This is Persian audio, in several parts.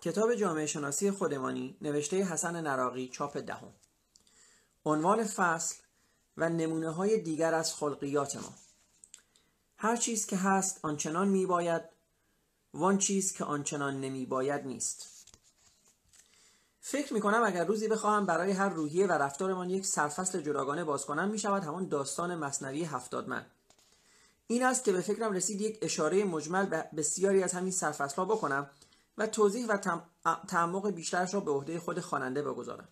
کتاب جامعه شناسی خودمانی نوشته حسن نراقی چاپ دهم. عنوان فصل و نمونه های دیگر از خلقیات ما. هر چیز که هست آنچنان می باید وان چیز که آنچنان نمی باید نیست. فکر می کنم اگر روزی بخواهم برای هر روحیه و رفتارمان یک سرفصل جداگانه باز کنم می شود همان داستان مصنوی هفتاد من این است که به فکرم رسید یک اشاره مجمل به بسیاری از همین سرفصل ها بکنم و توضیح و تعمق بیشترش را به عهده خود خواننده بگذارم.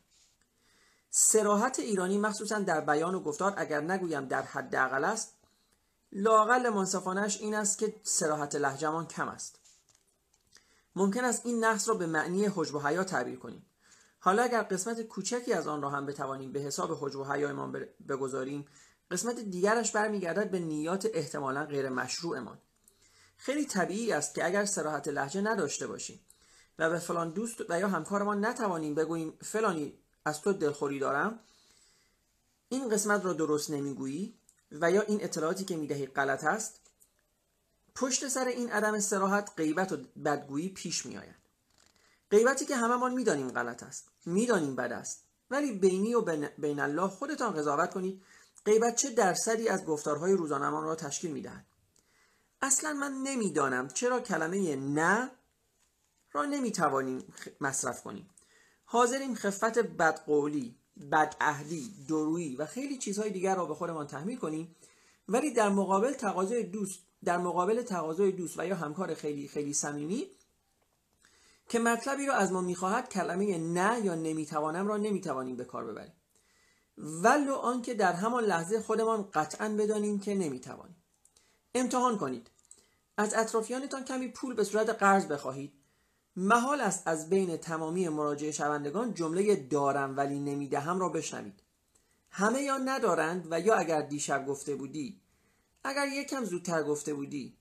سراحت ایرانی مخصوصا در بیان و گفتار اگر نگویم در حداقل است لاقل منصفانش این است که سراحت لهجهمان کم است. ممکن است این نقص را به معنی حجب و حیا تعبیر کنیم. حالا اگر قسمت کوچکی از آن را هم بتوانیم به حساب حجب و حیایمان بگذاریم قسمت دیگرش برمیگردد به نیات احتمالا غیر مشروعمان خیلی طبیعی است که اگر سراحت لحجه نداشته باشیم و به فلان دوست و یا همکارمان نتوانیم بگوییم فلانی از تو دلخوری دارم این قسمت را درست نمی‌گویی و یا این اطلاعاتی که می‌دهی غلط است پشت سر این عدم سراحت غیبت و بدگویی پیش میآید. غیبتی که هممان می‌دانیم غلط است می‌دانیم بد است ولی بینی و بین الله خودتان قضاوت کنید. غیبت چه درصدی از گفتارهای روزانمان را تشکیل می‌دهد؟ اصلا من نمی‌دانم چرا کلمه نه را نمی‌توانیم مصرف کنیم. حاضریم خفت بدقولی بدعهدی درویی و خیلی چیزهای دیگر را به خودمان تحمیل کنیم ولی در مقابل تقاضای دوست در مقابل تقاضای دوست و یا همکار خیلی خیلی صمیمی که مطلبی را از ما می‌خواهد کلمه نه یا نمی‌توانم را نمی‌توانیم به کار ببریم. ولو آنکه در همان لحظه خودمان قطعا بدانیم که نمی‌توانیم. امتحان کنید. از اطرافیانتان کمی پول به صورت قرض بخواهید. محال است از بین تمامی مراجعه شوندگان جمله دارم ولی نمی‌دهم را بشنوید. همه یا ندارند و یا اگر دیشب گفته بودی اگر یکم زودتر گفته بودی.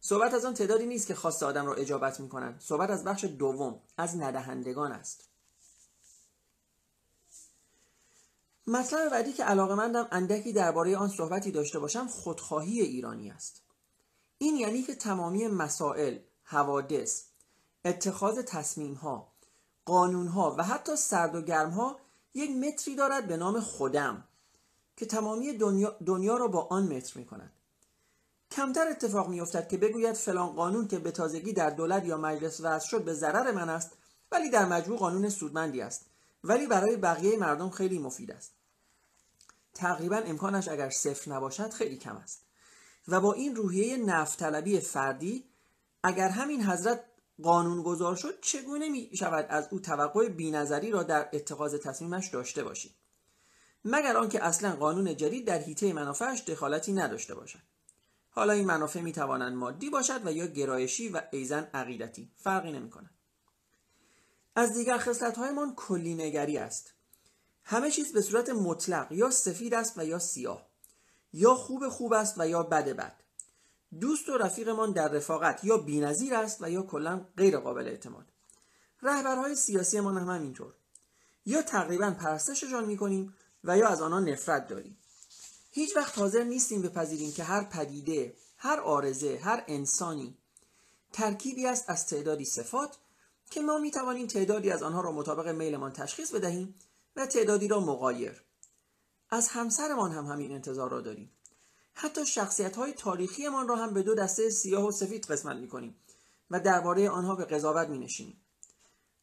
صحبت از آن تعدادی نیست که خواست آدم را اجابت می کنند صحبت از بخش دوم از ندهندگان است. مطلب بعدی که علاقه مندم اندکی درباره آن صحبتی داشته باشم خودخواهی ایرانی است. این یعنی که تمامی مسائل حوادث اتخاذ تصمیم ها قانون ها و حتی سرد و گرم ها یک متری دارد به نام خودم که تمامی دنیا, دنیا را با آن متر می کند کمتر اتفاق می افتد که بگوید فلان قانون که به تازگی در دولت یا مجلس وضع شد به ضرر من است ولی در مجموع قانون سودمندی است ولی برای بقیه مردم خیلی مفید است. تقریبا امکانش اگر صفر نباشد خیلی کم است. و با این روحیه نفتطلبی فردی اگر همین حضرت قانون گذار شد چگونه می شود از او توقع بینظری را در اتخاذ تصمیمش داشته باشید مگر آنکه اصلا قانون جدید در حیطه منافعش دخالتی نداشته باشد. حالا این منافع می توانند مادی باشد و یا گرایشی و ایزن عقیدتی. فرقی نمی کند. از دیگر خصلت هایمان کلی نگری است. همه چیز به صورت مطلق یا سفید است و یا سیاه یا خوب خوب است و یا بد بد. دوست و رفیقمان در رفاقت یا بینظیر است و یا کلا غیر قابل اعتماد. رهبرهای سیاسی ما هم همینطور. یا تقریبا پرستششان می‌کنیم و یا از آنها نفرت داریم. هیچ وقت حاضر نیستیم بپذیریم که هر پدیده هر آرزه هر انسانی ترکیبی است از تعدادی صفات که ما می توانیم تعدادی از آنها را مطابق میلمان تشخیص بدهیم و تعدادی را مقایر از همسرمان هم همین انتظار را داریم. حتی شخصیت های تاریخیمان را هم به دو دسته سیاه و سفید قسمت می کنیم و درباره آنها به قضاوت می نشینیم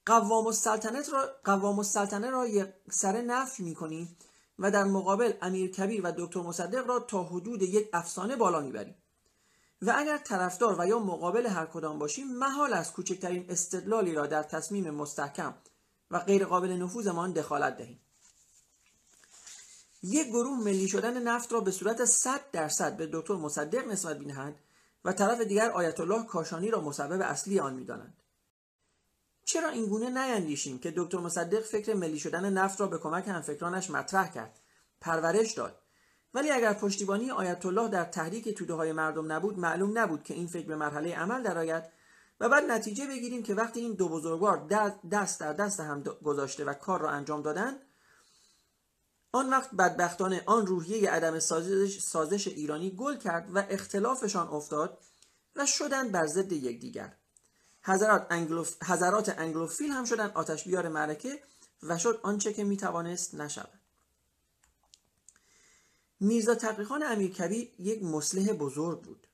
قوام السلطنت را قوام السلطنه را یک سر نفی می کنیم و در مقابل امیر کبیر و دکتر مصدق را تا حدود یک افسانه بالا می‌بریم. و اگر طرفدار و یا مقابل هر کدام باشیم محال از کوچکترین استدلالی را در تصمیم مستحکم و غیر قابل نفوذمان دخالت دهیم. یک گروه ملی شدن نفت را به صورت 100 درصد به دکتر مصدق نسبت می‌دهند و طرف دیگر آیت الله کاشانی را مسبب اصلی آن می‌دانند. چرا این گونه نیندیشیم که دکتر مصدق فکر ملی شدن نفت را به کمک همفکرانش مطرح کرد پرورش داد؟ ولی اگر پشتیبانی آیت الله در تحریک توده های مردم نبود معلوم نبود که این فکر به مرحله عمل درآید و بعد نتیجه بگیریم که وقتی این دو بزرگوار دست در دست هم گذاشته و کار را انجام دادن آن وقت بدبختانه آن روحیه عدم سازش, سازش ایرانی گل کرد و اختلافشان افتاد و شدند بر ضد یکدیگر. حضرات, انگلوف... حضرات انگلوفیل هم شدن آتش بیار معرکه و شد آنچه که می‌توانست نشود. میرزا تقیخان امیرکبیر یک مسلح بزرگ بود.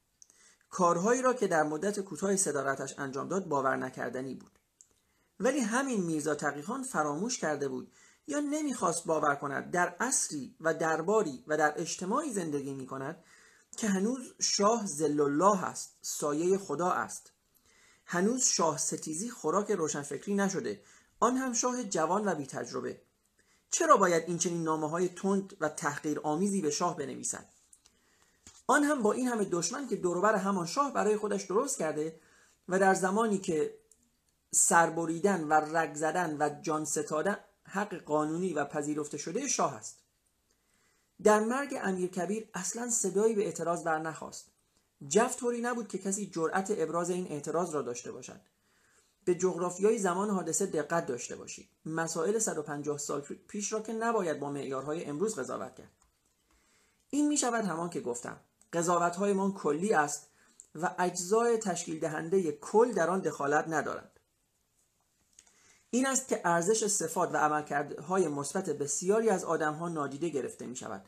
کارهایی را که در مدت کوتاه صدارتش انجام داد باور نکردنی بود. ولی همین میرزا تقیخان فراموش کرده بود یا نمی‌خواست باور کند در عصری و درباری و در اجتماعی زندگی می کند که هنوز شاه الله است سایه خدا است. هنوز شاه ستیزی خوراک روشنفکری نشده آن هم شاه جوان و بی تجربه چرا باید این چنین نامه های تند و تحقیر آمیزی به شاه بنویسد؟ آن هم با این همه دشمن که دوروبر همان شاه برای خودش درست کرده و در زمانی که سربریدن و رگ زدن و جان ستادن حق قانونی و پذیرفته شده شاه است. در مرگ امیر کبیر اصلا صدایی به اعتراض بر نخواست. جفت طوری نبود که کسی جرأت ابراز این اعتراض را داشته باشد. به جغرافیای زمان حادثه دقت داشته باشید. مسائل 150 سال پیش را که نباید با معیارهای امروز قضاوت کرد. این می شود همان که گفتم. قضاوت من کلی است و اجزای تشکیل دهنده کل در آن دخالت ندارند. این است که ارزش صفات و عملکردهای مثبت بسیاری از آدمها نادیده گرفته می شود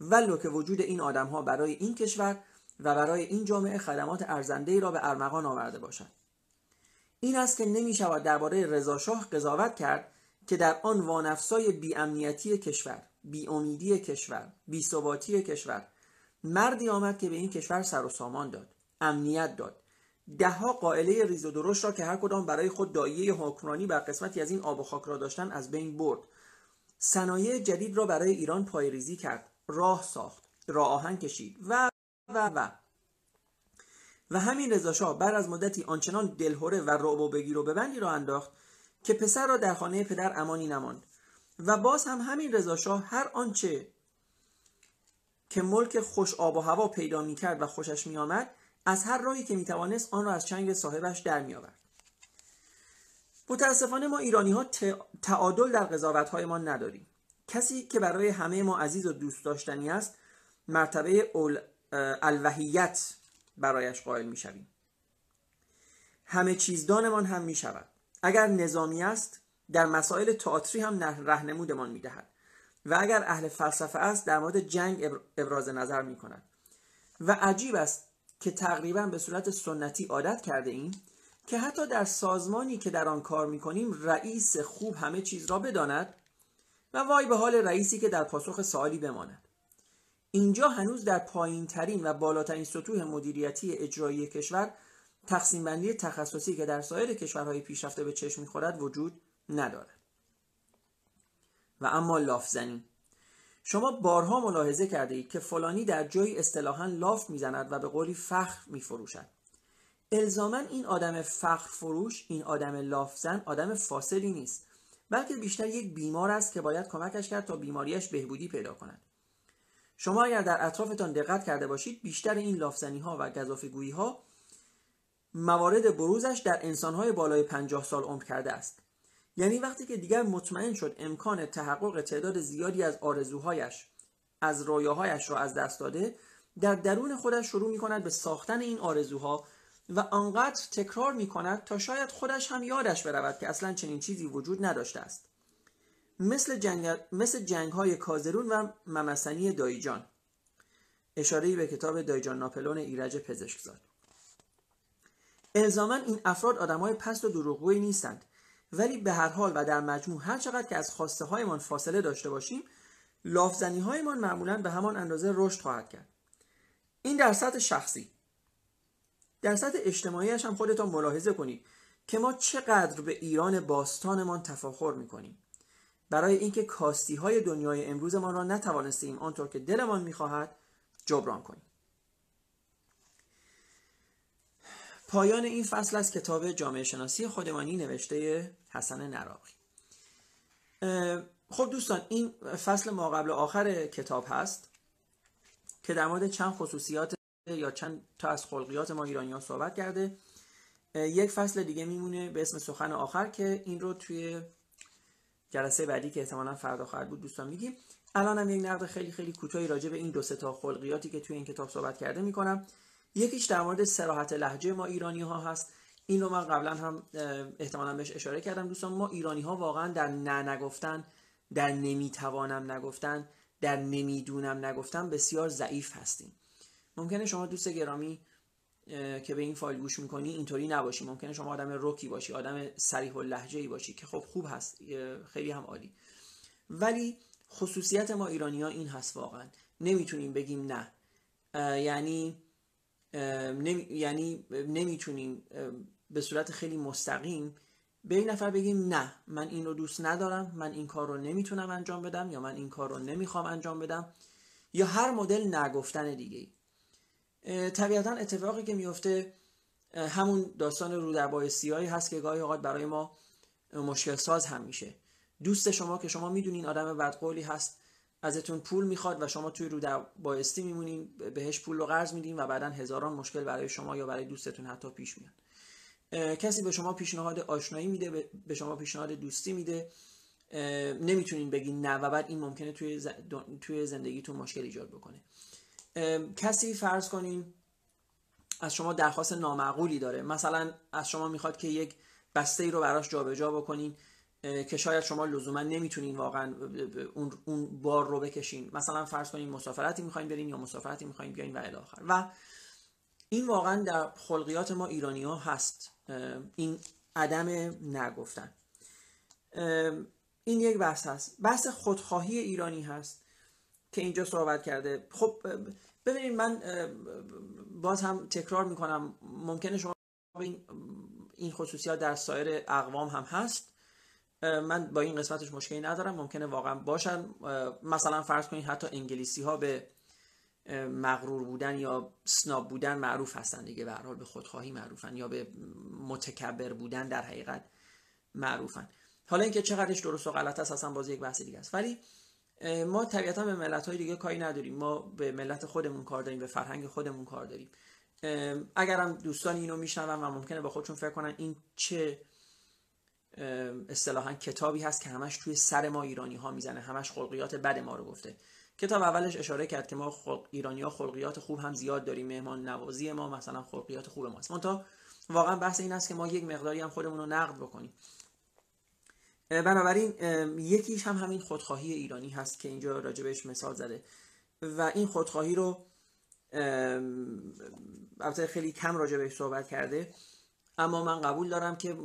ولو که وجود این آدمها برای این کشور و برای این جامعه خدمات ارزنده را به ارمغان آورده باشد. این است که نمی شود درباره رضاشاه قضاوت کرد که در آن وانفسای بیامنیتی کشور بیامیدی کشور بیثباتی کشور مردی آمد که به این کشور سر و سامان داد امنیت داد. دهها قائله ریز و درشت را که هر کدام برای خود دایه حکمرانی بر قسمتی از این آب و خاک را داشتن از بین برد. صنایع جدید را برای ایران پایریزی کرد راه ساخت راه آهن کشید و و و. و همین رضاشاه بعد از مدتی آنچنان دلهوره و رعب و بگیر و ببندی را انداخت که پسر را در خانه پدر امانی نماند. و باز هم همین رضاشاه هر آنچه که ملک خوش آب و هوا پیدا می کرد و خوشش می آمد از هر راهی که می توانست آن را از چنگ صاحبش در می آورد متاسفانه ما ایرانی ها تعادل در قضاوت های ما نداریم. کسی که برای همه ما عزیز و دوست داشتنی است مرتبه الوهیت برایش قائل می شویم همه چیزدانمان هم می شود اگر نظامی است در مسائل تئاتری هم رهنمودمان می دهد و اگر اهل فلسفه است در مورد جنگ ابراز نظر می کند و عجیب است که تقریبا به صورت سنتی عادت کرده ایم که حتی در سازمانی که در آن کار می کنیم رئیس خوب همه چیز را بداند و وای به حال رئیسی که در پاسخ سوالی بماند. اینجا هنوز در پایین ترین و بالاترین سطوح مدیریتی اجرایی کشور تقسیم بندی تخصصی که در سایر کشورهای پیشرفته به چشم می‌خورد وجود ندارد. و اما لافزنی. شما بارها ملاحظه کرده اید که فلانی در جایی اصطلاحا لاف می‌زند و به قولی فخر میفروشد. الزاما این آدم فخر فروش این آدم لافزن آدم فاصلی نیست بلکه بیشتر یک بیمار است که باید کمکش کرد تا بیماریش بهبودی پیدا کند. شما اگر در اطرافتان دقت کرده باشید بیشتر این لافزنی ها و گذافگویی ها موارد بروزش در انسان های بالای 50 سال عمر کرده است. یعنی وقتی که دیگر مطمئن شد امکان تحقق تعداد زیادی از آرزوهایش از رویاهایش را از دست داده در درون خودش شروع می کند به ساختن این آرزوها و آنقدر تکرار می کند تا شاید خودش هم یادش برود که اصلا چنین چیزی وجود نداشته است. مثل جنگ, مثل جنگ های کازرون و ممسنی دایجان. اشاره به کتاب دایجان ناپلون ایرج پزشکزاد. الزاما این افراد آدم های پست و دروغگویی نیستند. ولی به هر حال و در مجموع هر چقدر که از خواسته هایمان فاصله داشته باشیم لافزنی هایمان معمولا به همان اندازه رشد خواهد کرد. این در سطح شخصی. در سطح اجتماعیش هم خودتان ملاحظه کنید که ما چقدر به ایران باستانمان تفاخر می‌کنیم. برای اینکه کاستی های دنیای امروزمان را نتوانستیم آنطور که دلمان می‌خواهد جبران کنیم. پایان این فصل از کتاب جامعه شناسی خودمانی نوشته حسن نراقی. خب دوستان این فصل ما قبل آخر کتاب هست که در مورد چند خصوصیات یا چند تا از خلقیات ما ایرانی ها صحبت کرده. یک فصل دیگه میمونه به اسم سخن آخر که این رو توی جلسه بعدی که احتمالا فردا خواهد بود دوستان میگیم. الان هم یک نقد خیلی خیلی کوتاهی راجع به این دو تا خلقیاتی که توی این کتاب صحبت کرده می‌کنم. یکیش در مورد سراحت لحجه ما ایرانی ها هست. این رو من قبلا هم احتمالا بهش اشاره کردم. دوستان ما ایرانی ها واقعا در نه نگفتن در نمی‌توانم نگفتن در نمی‌دونم نگفتن بسیار ضعیف هستیم. ممکنه شما دوست گرامی که به این فایل گوش می‌کنی اینطوری نباشی. ممکنه شما آدم روکی باشی آدم سریح و لحجه ای باشی که خب خوب هست خیلی هم عالی. ولی خصوصیت ما ایرانی ها این هست واقعا. نمی‌تونیم بگیم نه. یعنی نمی... یعنی نمی‌تونیم به صورت خیلی مستقیم به این نفر بگیم نه من این رو دوست ندارم من این کار رو نمی‌تونم انجام بدم یا من این کار رو نمی‌خوام انجام بدم یا هر مدل نگفتن دیگه طبیعتا اتفاقی که میفته همون داستان رو در بایستی هایی هست که گاهی اوقات برای ما مشکل ساز هم میشه. دوست شما که شما می‌دونین آدم بدقولی هست ازتون پول می‌خواد و شما توی رو در بایستی میمونین بهش پول رو قرض میدین و بعدا هزاران مشکل برای شما یا برای دوستتون حتی پیش میاد. کسی به شما پیشنهاد آشنایی میده به شما پیشنهاد دوستی میده. نمی‌تونین بگین نه و بعد این ممکنه توی, توی زندگیتون مشکل ایجاد بکنه. کسی فرض کنین از شما درخواست نامعقولی داره. مثلا از شما می‌خواد که یک بسته ای رو براش جابجا بکنین. که شاید شما لزوما نمی‌تونین واقعا اون اون بار رو بکشین. مثلا فرض کنین مسافرتی می‌خواین برین یا مسافرتی می‌خواین بیاین و الی آخر. و این واقعا در خلقیات ما ایرانی ها هست این عدم نگفتن. این یک بحث هست. بحث خودخواهی ایرانی هست که اینجا صحبت کرده. خب ببینید من باز هم تکرار می‌کنم. ممکنه شما این خصوصیات در سایر اقوام هم هست. من با این قسمتش مشکلی ندارم ممکنه واقعا باشن. مثلا فرض کنید حتی انگلیسی ها به مغرور بودن یا سناب بودن معروف هستن دیگه به حال به خودخواهی معروفن یا به متکبر بودن در حقیقت معروفن. حالا اینکه چقدرش درست و غلط است اصلا باز یک بحث دیگه است. ولی ما طبیعتا به ملت های دیگه کاری نداریم. ما به ملت خودمون کار داریم به فرهنگ خودمون کار داریم. اگرم دوستان اینو میشنون و ممکنه با خودشون فکر کنن این چه اصطلاحا کتابی هست که همش توی سر ما ایرانی ها می‌زنه همش خلقیات بد ما رو گفته. کتاب اولش اشاره کرد که ما خلق... ایرانی ها خلقیات خوب هم زیاد داریم مهمان نوازی ما مثلا خلقیات خوب ماست منتها واقعا بحث این است که ما یک مقداری هم خودمون رو نقد بکنیم. بنابراین یکیش هم همین خودخواهی ایرانی هست که اینجا راجبش مثال زده. و این خودخواهی رو البته خیلی کم راجبش صحبت کرده. اما من قبول دارم که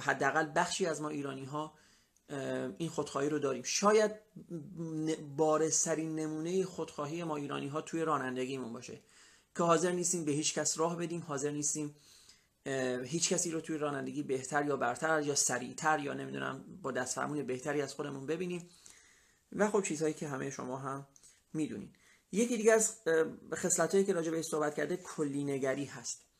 حداقل بخشی از ما ایرانی ها این خودخواهی رو داریم. شاید بارسترین نمونه خودخواهی ما ایرانی ها توی رانندگیمون باشه. که حاضر نیستیم به هیچ کس راه بدیم حاضر نیستیم هیچ کسی رو توی رانندگی بهتر یا برتر یا سریعتر یا نمی‌دونم با دست فرمون بهتری از خودمون ببینیم. و خب چیزهایی که همه شما هم می‌دونید یکی دیگه از خصلتایی که راجع به صحبت کرده کلی نگری هست.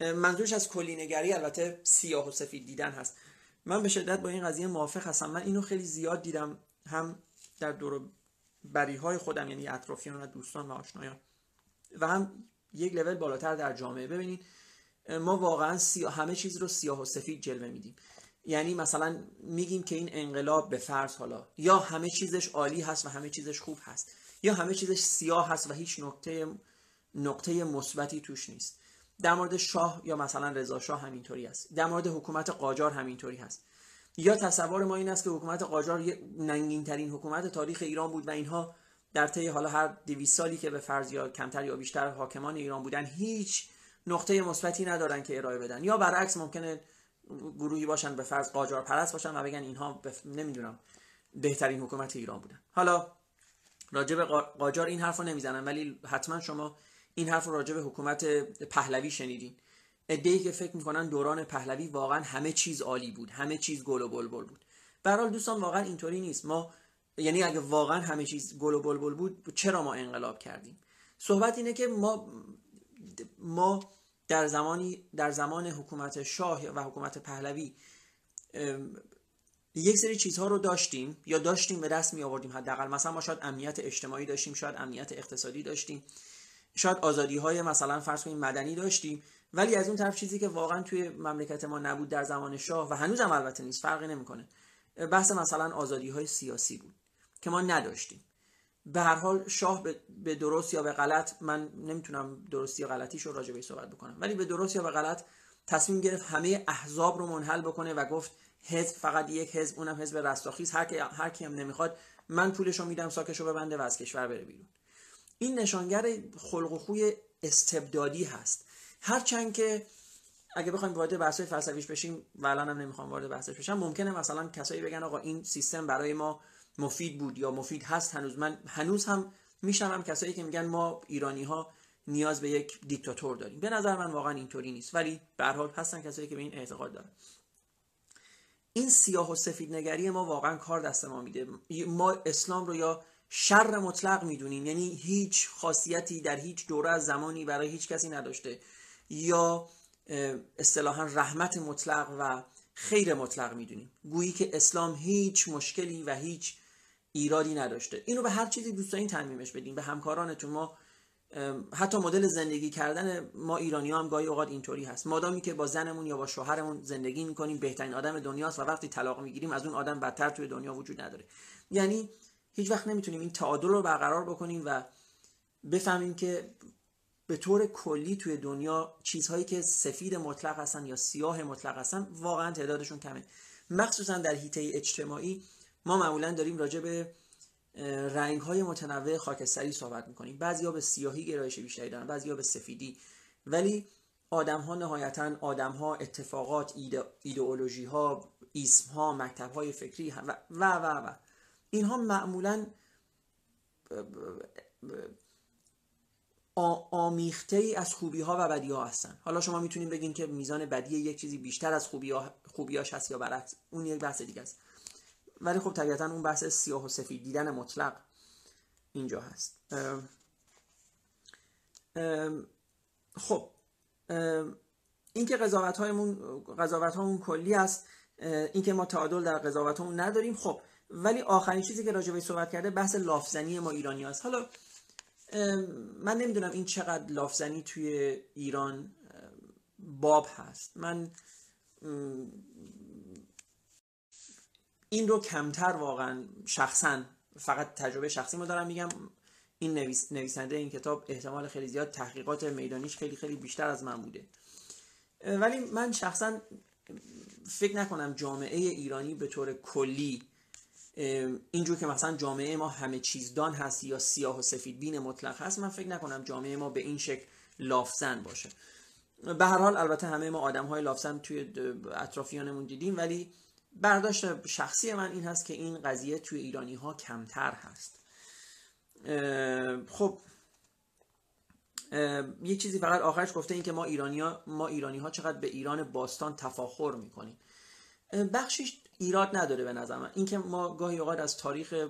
منظورش از کلی نگری البته سیاه و سفید دیدن هست. من به شدت با این قضیه موافق هستم. من اینو خیلی زیاد دیدم هم در دور بری های خودم یعنی اطرافیان و دوستان و آشنایان. و هم یک لول بالاتر در جامعه. ببینید ما واقعا سیاه همه چیز رو سیاه و سفید جلوه میدیم. یعنی مثلا میگیم که این انقلاب به فرض حالا یا همه چیزش عالی هست و همه چیزش خوب هست یا همه چیزش سیاه هست و هیچ نقطه نقطه مثبتی توش نیست. در مورد شاه یا مثلا رضا شاه همینطوری است در مورد حکومت قاجار همینطوری هست. یا تصور ما این است که حکومت قاجار ننگین ترین حکومت تاریخ ایران بود و اینها در طی حالا هر 200 سالی که به فرض یا کمتر یا بیشتر حاکمان ایران بودن هیچ نقطه مثبتی ندارن که ارائه بدن. یا برعکس ممکنه گروهی باشن به فرض قاجار پرست باشن و بگن اینها بف... نمی‌دونم بهترین حکومت ایران بودن. حالا راجب قاجار این حرف رو نمی‌زنن ولی حتما شما این حرف رو راجع به حکومت پهلوی شنیدین. ادعی که فکر می‌کنن دوران پهلوی واقعا همه چیز عالی بود همه چیز گل و بلبل بود. به دوستان واقعا اینطوری نیست. ما یعنی اگه واقعا همه چیز گل و بلبل بود چرا ما انقلاب کردیم؟ صحبت اینه که ما ما در زمانی در زمان حکومت شاه و حکومت پهلوی یک سری چیزها رو داشتیم یا داشتیم به دست می آوردیم حداقل. مثلا ما شاید امنیت اجتماعی داشتیم شاید امنیت اقتصادی داشتیم. شاید آزادی های مثلا فرض کنیم مدنی داشتیم ولی از اون طرف چیزی که واقعا توی مملکت ما نبود در زمان شاه و هنوزم البته نیست فرقی نمی‌کنه. بحث مثلا آزادی های سیاسی بود که ما نداشتیم. به هر حال شاه به درست یا به غلط من نمی‌تونم درستی یا غلطیش رو راجع به صحبت بکنم ولی به درست یا به غلط تصمیم گرفت همه احزاب رو منحل بکنه و گفت حزب فقط یک حزب اونم حزب رستاخیز هر کی هر کی هم نمی‌خواد من پولشو میدم ساکشو ببنده و از کشور بره بیرون. این نشانگر خلق و خوی استبدادی هست. هرچند که اگه بخوایم وارد بحث فلسفیش بشیم و الان هم نمی‌خوام وارد بحثش بشم ممکنه مثلا کسایی بگن آقا این سیستم برای ما مفید بود یا مفید هست هنوز. من هنوز هم میشنوم کسایی که میگن ما ایرانی ها نیاز به یک دیکتاتور داریم. به نظر من واقعا اینطوری نیست. ولی به حال هستن کسایی که به این اعتقاد دارن. این سیاه و سفید نگری ما واقعا کار دست ما میده. ما اسلام رو یا شر مطلق می‌دونیم. یعنی هیچ خاصیتی در هیچ دوره از زمانی برای هیچ کسی نداشته. یا اصطلاحا رحمت مطلق و خیر مطلق می‌دونیم. گویی که اسلام هیچ مشکلی و هیچ ایرادی نداشته. اینو به هر چیزی دوست دارین تنمیمش بدیم. به همکارانتون ما حتی مدل زندگی کردن ما ایرانی ها هم گاهی اوقات اینطوری هست. مادامی که با زنمون یا با شوهرمون زندگی می‌کنیم بهترین آدم دنیاست و وقتی طلاق می‌گیریم از اون آدم بدتر توی دنیا وجود نداره. یعنی هیچ وقت نمی‌تونیم این تعادل رو برقرار بکنیم و بفهمیم که به طور کلی توی دنیا چیزهایی که سفید مطلق هستن یا سیاه مطلق هستن واقعا تعدادشون کمه. مخصوصا در حیطه اجتماعی ما معمولا داریم راجع به رنگ های متنوع خاکستری صحبت می‌کنیم. بعضیا به سیاهی گرایش بیشتری دارن بعضیا به سفیدی. ولی آدم ها نهایتا آدم ها اتفاقات ایدئولوژی ها ایسم ها مکتب های فکری و و و, و. اینها معمولا آمیخته ای از خوبی ها و بدی ها هستن. حالا شما می‌تونید بگین که میزان بدی یک چیزی بیشتر از خوبی ها خوبیاش هست یا برعکس. اون یک بحث دیگه است. ولی خب طبیعتا اون بحث سیاه و سفید دیدن مطلق اینجا هست. خب اینکه قضاوت هایمون قضاوت هامون کلی است. اینکه ما تعادل در قضاوت نداریم. خب ولی آخرین چیزی که راجع صحبت کرده بحث لافزنی ما ایرانی هست. حالا من نمی‌دونم این چقدر لافزنی توی ایران باب هست. من این رو کمتر واقعا شخصا فقط تجربه شخصی ما دارم میگم. این نویس، نویسنده این کتاب احتمال خیلی زیاد تحقیقات میدانیش خیلی خیلی بیشتر از من بوده. ولی من شخصا فکر نکنم جامعه ایرانی به طور کلی اینجور که مثلا جامعه ما همه چیزدان هست یا سیاه و سفید بین مطلق هست من فکر نکنم جامعه ما به این شکل لافزن باشه. به هر حال البته همه ما آدم های لافزن توی اطرافیانمون دیدیم ولی برداشت شخصی من این هست که این قضیه توی ایرانی ها کمتر هست. خب یه چیزی فقط آخرش گفته این که ما ایرانی ها, ما ایرانی ها چقدر به ایران باستان تفاخر می‌کنیم. بخشش ایراد نداره به نظر من. اینکه ما گاهی اوقات از تاریخ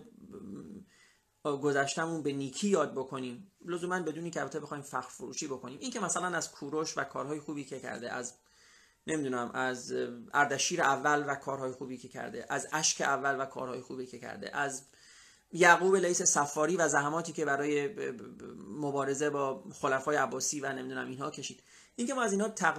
گذشتمون به نیکی یاد بکنیم. لزوما بدونی که البته بخوایم فخر فروشی بکنیم. اینکه مثلا از کوروش و کارهای خوبی که کرده از نمی‌دونم از اردشیر اول و کارهای خوبی که کرده از اشک اول و کارهای خوبی که کرده از یعقوب لیس سفاری و زحماتی که برای مبارزه با خلفای عباسی و نمی‌دونم اینها کشید. اینکه ما از اینها تقدیر